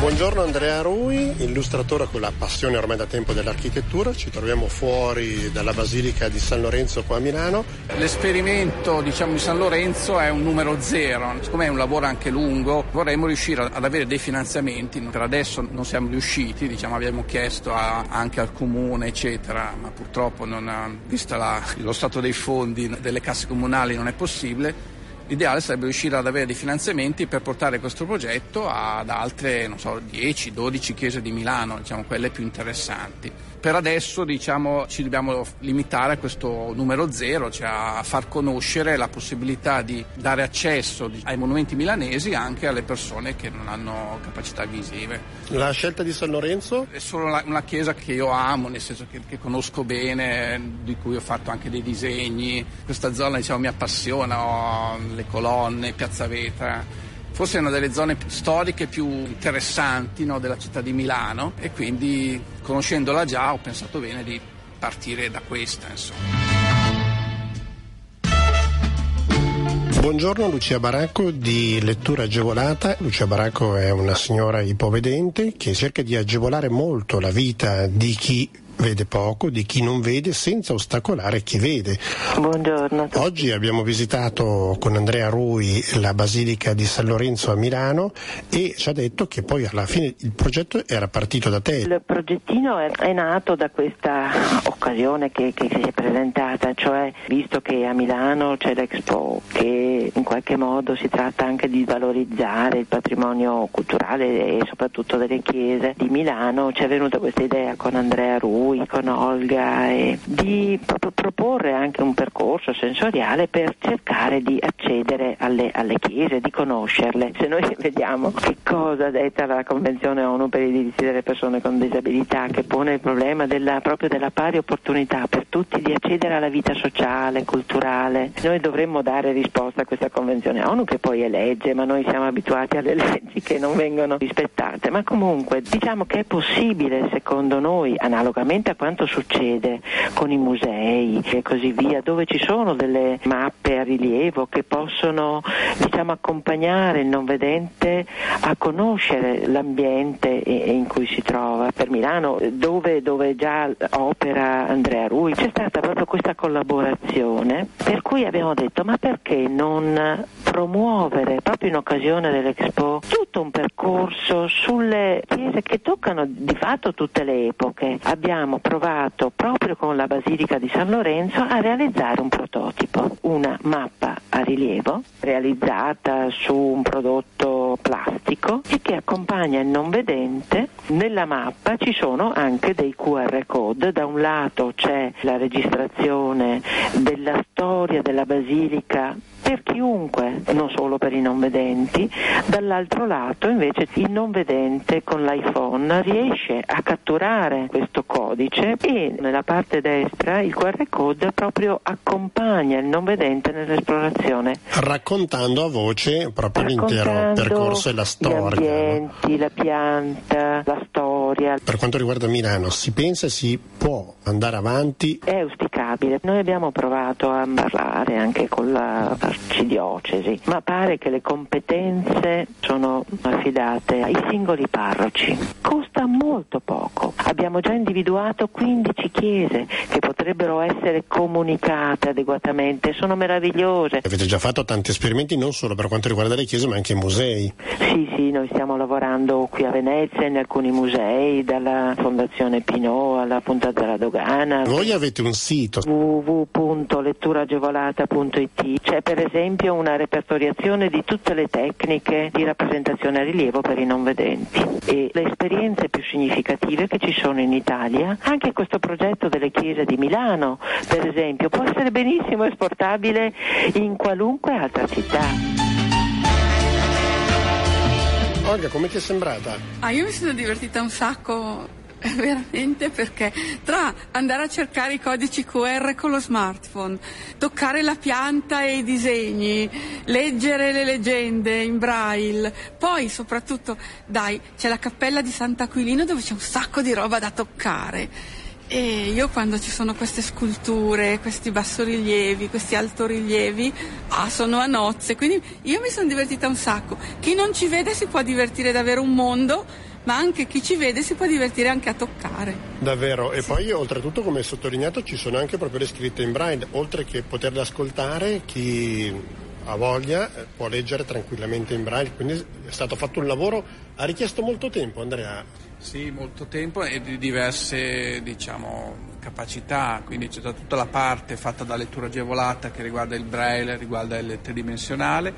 Buongiorno Andrea Rui, illustratore con la passione ormai da tempo dell'architettura. Ci troviamo fuori dalla Basilica di San Lorenzo qua a Milano. L'esperimento diciamo, di San Lorenzo è un numero zero, siccome è un lavoro anche lungo vorremmo riuscire ad avere dei finanziamenti. Per adesso non siamo riusciti, diciamo, abbiamo chiesto a, anche al comune eccetera, ma purtroppo non, visto la, lo stato dei fondi delle casse comunali non è possibile L'ideale sarebbe riuscire ad avere dei finanziamenti per portare questo progetto ad altre, non so, 10-12 chiese di Milano, diciamo quelle più interessanti per adesso diciamo, ci dobbiamo limitare a questo numero zero, cioè a far conoscere la possibilità di dare accesso ai monumenti milanesi anche alle persone che non hanno capacità visive. La scelta di San Lorenzo? È solo una, una chiesa che io amo, nel senso che, che, conosco bene, di cui ho fatto anche dei disegni. Questa zona diciamo, mi appassiona, ho le colonne, Piazza Vetra forse è una delle zone storiche più interessanti no, della città di Milano e quindi conoscendola già ho pensato bene di partire da questa. Insomma. Buongiorno Lucia Baracco di Lettura Agevolata. Lucia Baracco è una signora ipovedente che cerca di agevolare molto la vita di chi vede poco, di chi non vede, senza ostacolare chi vede. Buongiorno. Oggi abbiamo visitato con Andrea Rui la Basilica di San Lorenzo a Milano e ci ha detto che poi alla fine il progetto era partito da te. Il progettino è, è nato da questa occasione che, che, si è presentata, cioè visto che a Milano c'è l'Expo, che in qualche modo si tratta anche di valorizzare il patrimonio culturale e soprattutto delle chiese di Milano, ci è venuta questa idea con Andrea Rui Arui, con Olga, e di proporre anche un percorso sensoriale per cercare di accedere alle, alle chiese, di conoscerle. Se noi vediamo che cosa detta la Convenzione ONU per i diritti delle persone con disabilità, che pone il problema della, proprio della pari opportunità per tutti di accedere alla vita sociale, culturale, noi dovremmo dare risposta a questa Convenzione ONU che poi è legge, ma noi siamo abituati alle leggi che non vengono rispettate. Ma comunque diciamo che è possibile, secondo noi, analogamente a quanto succede con i musei e così via, dove ci sono delle mappe a rilievo che possono diciamo, accompagnare il non vedente a conoscere l'ambiente in cui si trova. Per Milano, dove, dove già opera Andrea Rui, c'è stata proprio questa collaborazione per cui abbiamo detto ma perché non promuovere proprio in occasione dell'Expo tutto un percorso sulle chiese che toccano di fatto tutte le epoche. Abbiamo provato proprio con la Basilica di San Lorenzo a realizzare un prototipo, una mappa a rilievo realizzata su un prodotto plastico e che accompagna il non vedente. Nella mappa ci sono anche dei QR code, da un lato c'è la registrazione della storia della basilica per chiunque, non solo per i non vedenti, dall'altro lato invece il non vedente con l'iPhone riesce a catturare questo codice e nella parte destra il QR code proprio accompagna il non vedente nell'esplorazione. Raccontando a voce proprio l'intero percorso e la storia. Gli ambienti, no? la pianta, la storia. Per quanto riguarda Milano, si pensa si può andare avanti? È auspicabile. Noi abbiamo provato a parlare anche con la arcidiocesi, ma pare che le competenze sono affidate ai singoli parroci. Costa molto poco. Abbiamo già individuato 15 chiese che potrebbero essere comunicate adeguatamente, sono meravigliose. Avete già fatto tanti esperimenti non solo per quanto riguarda le chiese ma anche i musei. Sì, sì, noi stiamo lavorando qui a Venezia in alcuni musei, dalla Fondazione Pinot alla Punta della Dogana. Voi avete un sito www.letturagevolata.it, c'è per esempio una repertoriazione di tutte le tecniche di rappresentazione a rilievo per i non vedenti e le esperienze più significative che ci sono in Italia. Anche questo progetto delle chiese di Milano, per esempio, può essere benissimo esportabile in qualunque altra città. Olga, come ti è sembrata? Ah, io mi sono divertita un sacco veramente perché tra andare a cercare i codici QR con lo smartphone, toccare la pianta e i disegni, leggere le leggende in braille, poi soprattutto, dai, c'è la cappella di Sant'Aquilino dove c'è un sacco di roba da toccare. E io quando ci sono queste sculture, questi bassorilievi, questi altorilievi, ah, sono a nozze, quindi io mi sono divertita un sacco. Chi non ci vede si può divertire davvero un mondo ma anche chi ci vede si può divertire anche a toccare. Davvero, e sì. poi oltretutto come sottolineato ci sono anche proprio le scritte in braille, oltre che poterle ascoltare chi ha voglia eh, può leggere tranquillamente in braille, quindi è stato fatto un lavoro, ha richiesto molto tempo Andrea. Sì, molto tempo e di diverse diciamo, capacità, quindi c'è tutta la parte fatta da lettura agevolata che riguarda il braille, riguarda il tridimensionale,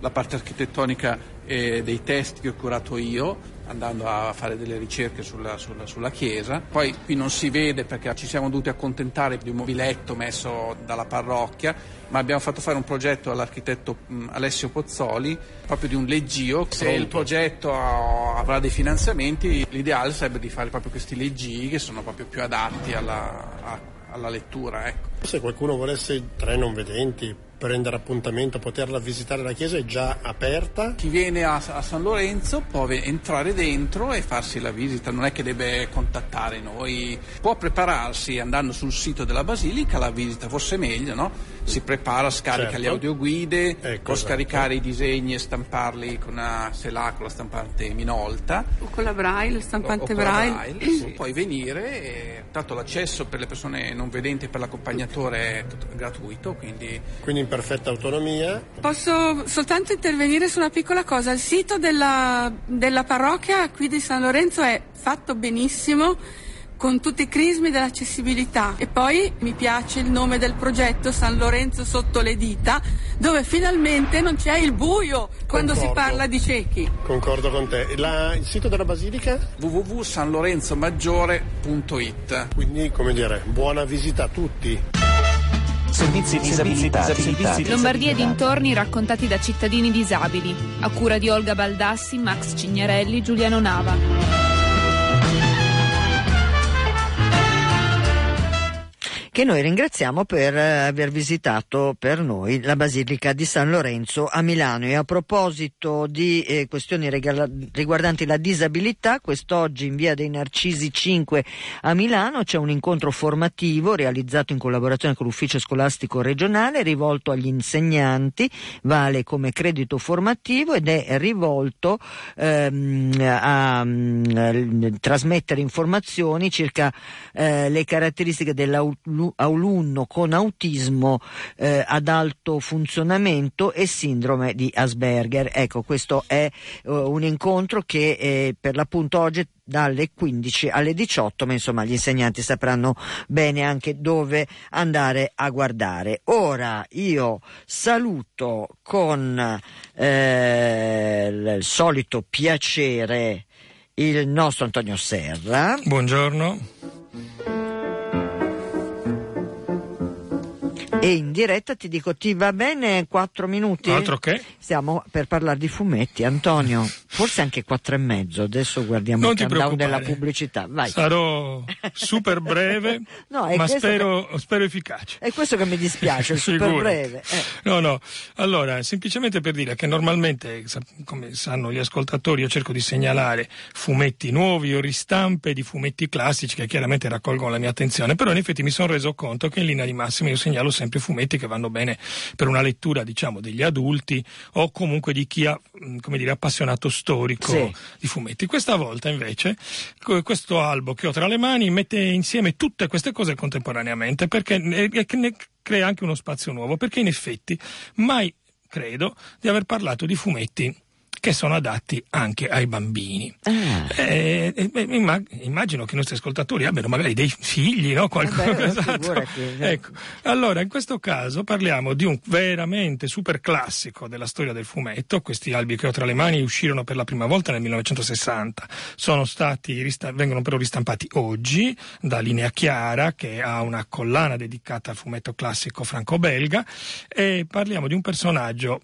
la parte architettonica e dei testi che ho curato io, andando a fare delle ricerche sulla, sulla, sulla, chiesa. Poi qui non si vede perché ci siamo dovuti accontentare di un mobiletto messo dalla parrocchia, ma abbiamo fatto fare un progetto all'architetto Alessio Pozzoli proprio di un leggio. Se Pronto. il progetto avrà dei finanziamenti, l'ideale sarebbe di fare proprio questi leggii che sono proprio più adatti alla, alla lettura. Ecco. Se qualcuno volesse tre non vedenti prendere appuntamento, poterla visitare la chiesa è già aperta. Chi viene a, a, San Lorenzo può entrare dentro e farsi la visita, non è che deve contattare noi, può prepararsi andando sul sito della basilica, la visita forse meglio, no? Si prepara, scarica certo. le audioguide, ecco, può esatto. scaricare i disegni e stamparli con una selà, con la stampante Minolta. O con la braille, stampante o, o braille. braille sì. Puoi venire, e, tanto l'accesso per le persone non vedenti e per l'accompagnatore è gratuito, quindi... quindi perfetta autonomia. Posso soltanto intervenire su una piccola cosa. Il sito della, della parrocchia qui di San Lorenzo è fatto benissimo con tutti i crismi dell'accessibilità. E poi mi piace il nome del progetto San Lorenzo sotto le dita, dove finalmente non c'è il buio quando si Concordo. parla di ciechi. Concordo con te. La- il sito della Basilica? www.sanlorenzomaggiore.it Quindi, come dire, buona visita a tutti. Servizi disabilitati. Lombardia e dintorni raccontati da cittadini disabili. A cura di Olga Baldassi, Max Cignarelli, Giuliano Nava. Che noi ringraziamo per eh, aver visitato per noi la Basilica di San Lorenzo a Milano. E a proposito di eh, questioni riguardanti la disabilità, quest'oggi in via dei Narcisi 5 a Milano c'è un incontro formativo realizzato in collaborazione con l'ufficio scolastico regionale rivolto agli insegnanti, vale come credito formativo ed è rivolto ehm, a mm, trasmettere informazioni circa eh, le caratteristiche dell'alunno con autismo eh, ad alto funzionamento e sindrome di Asperger. Ecco, questo è eh, un incontro che eh, per l'appunto oggi dalle 15 alle 18, ma insomma gli insegnanti sapranno bene anche dove andare a guardare. Ora io saluto con eh, il solito piacere il nostro Antonio Serra. Buongiorno. E in diretta ti dico, ti va bene quattro minuti? Altro che? Stiamo per parlare di fumetti, Antonio. Forse anche quattro e mezzo. Adesso guardiamo Non il countdown della pubblicità. Vai. Sarò super breve, No, ma spero, spero efficace. È questo che mi dispiace, super breve. Eh. No, no, allora, semplicemente per dire che normalmente, come sanno gli ascoltatori, io cerco di segnalare fumetti nuovi o ristampe di fumetti classici che chiaramente raccolgono la mia attenzione, però in effetti mi sono reso conto che in linea di massima io segnalo sempre fumetti che vanno bene per una lettura, diciamo, degli adulti o comunque di chi ha, come dire, appassionato storico Sì. di fumetti. Questa volta invece questo albo che ho tra le mani mette insieme tutte queste cose contemporaneamente perché ne, ne crea anche uno spazio nuovo, perché in effetti mai credo di aver parlato di fumetti che sono adatti anche ai bambini. Ah. Eh, eh, imma- immagino che i nostri ascoltatori abbiano magari dei figli, no? Qualcosa, Eh beh, esatto. eh. Ecco. Allora, in questo caso parliamo di un veramente super classico della storia del fumetto. Questi albi che ho tra le mani uscirono per la prima volta nel 1960. Sono stati, vengono però ristampati oggi da Linea Chiara, che ha una collana dedicata al fumetto classico franco-belga. E parliamo di un personaggio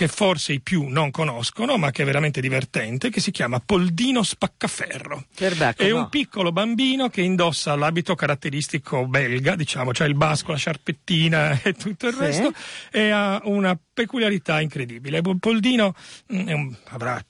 che forse i più non conoscono, ma che è veramente divertente, che si chiama Poldino Spaccaferro. Perbacco, È no. un piccolo bambino che indossa l'abito caratteristico belga, diciamo, cioè il basco, la sciarpettina e tutto il Sì. resto, e ha una peculiarità incredibile. Poldino mm, un- avrà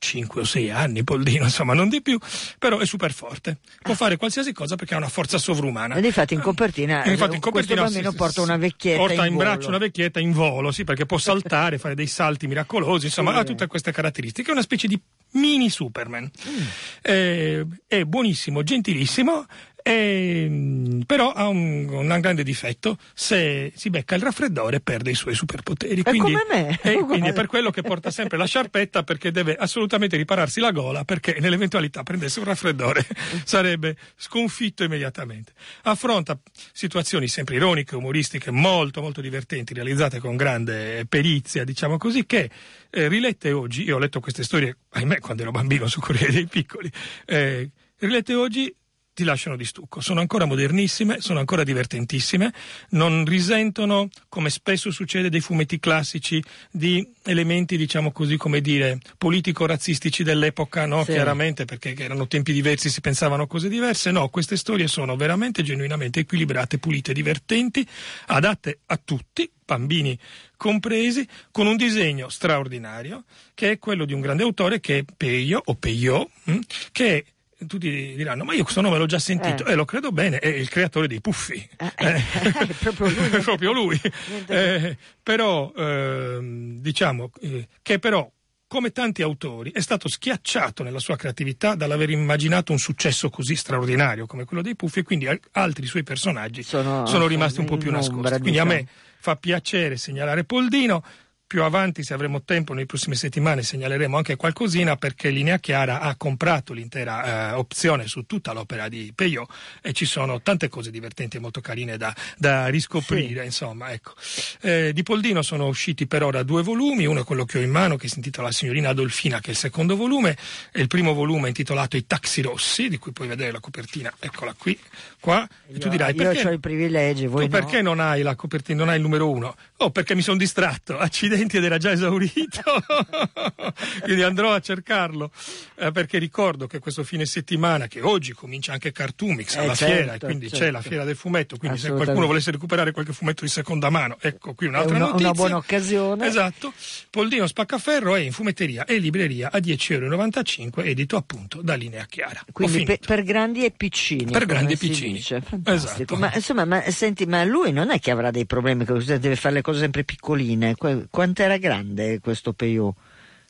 5 o 6 anni, Poldino, insomma, non di più, però è super forte. Può fare qualsiasi cosa perché ha una forza sovrumana. Ed infatti in copertina, E infatti eh, in copertina questo bambino sì, porta una vecchietta porta in, in braccio una vecchietta in volo, sì, perché può saltare, fare dei salti miracolosi, insomma, Sì. ha tutte queste caratteristiche. È una specie di mini Superman. Mm. Eh, è buonissimo, gentilissimo. E, mm, però ha un, un grande difetto se si becca il raffreddore perde i suoi superpoteri È quindi, come me, eh, uguale. quindi è per quello che porta sempre la sciarpetta perché deve assolutamente ripararsi la gola perché nell'eventualità prendesse un raffreddore sarebbe sconfitto immediatamente affronta situazioni sempre ironiche umoristiche molto molto divertenti realizzate con grande perizia diciamo così che eh, rilette oggi io ho letto queste storie ahimè quando ero bambino su Corriere dei Piccoli eh, rilette oggi ti lasciano di stucco. Sono ancora modernissime, sono ancora divertentissime, non risentono, come spesso succede dei fumetti classici, di elementi, diciamo così, come dire, politico-razzistici dell'epoca, no? Sì. Chiaramente, perché erano tempi diversi, si pensavano cose diverse. No, queste storie sono veramente genuinamente equilibrate, pulite, divertenti, adatte a tutti, bambini compresi, con un disegno straordinario, che è quello di un grande autore che è Peio, o Peio, hm, che è tutti diranno, ma io questo nome l'ho già sentito, Eh. e lo credo bene, è il creatore dei Puffi. Eh, eh, è proprio lui. Proprio lui. Eh, però, ehm, diciamo, eh, che però, come tanti autori, è stato schiacciato nella sua creatività dall'aver immaginato un successo così straordinario come quello dei Puffi, e quindi al- altri suoi personaggi Sono- sono, rimasti un po' più nascosti. Quindi a me diciamo. fa piacere segnalare Poldino. Più avanti, se avremo tempo, nelle prossime settimane segnaleremo anche qualcosina perché Linea Chiara ha comprato l'intera eh, opzione su tutta l'opera di Peyo e ci sono tante cose divertenti e molto carine da, da riscoprire. Sì. Insomma, ecco. eh, di Poldino sono usciti per ora due volumi, uno è quello che ho in mano che si intitola La signorina Adolfina, che è il secondo volume, e il primo volume è intitolato I taxi rossi, di cui puoi vedere la copertina, eccola qui, qua. Io, e tu dirai io perché, ho i privilegi, voi tu no? perché non hai la copertina, non hai il numero uno? Oh, perché mi sono distratto, accidenti ed era già esaurito, quindi andrò a cercarlo, eh, perché ricordo che questo fine settimana, che oggi comincia anche Cartoomix alla Eh, certo, fiera, e quindi certo. c'è la fiera del fumetto, quindi se qualcuno volesse recuperare qualche fumetto di seconda mano, ecco qui un'altra una, notizia. una buona occasione. Esatto, Poldino Spaccaferro è in fumetteria e libreria a 10,95 euro, edito appunto da Linea Chiara. Quindi per, per grandi e piccini. Per grandi e piccini. Esatto. Ma insomma, ma, senti, ma lui non è che avrà dei problemi, deve fare le cose sempre piccoline. Que- Quanto era grande questo Peyo?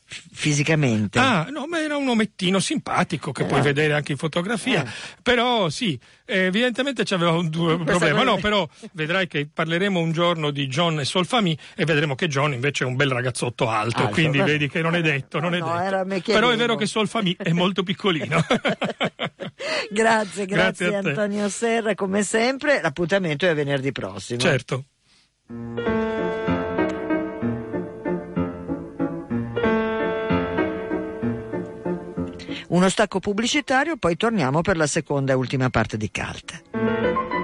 Fisicamente? Ah, no, ma era un omettino simpatico che puoi Ah. vedere anche in fotografia. Eh. Però sì, eh, evidentemente c'aveva un due problema. No, però vedrai che parleremo un giorno di John e Solfami e vedremo che John invece è un bel ragazzotto alto, Alto, quindi va- vedi che non è detto, non è No, detto. Però è vero che Solfami è molto piccolino. Grazie, grazie, Grazie. Antonio Serra, come sempre. L'appuntamento è venerdì prossimo. certo. uno stacco pubblicitario, poi torniamo per la seconda e ultima parte di Cult.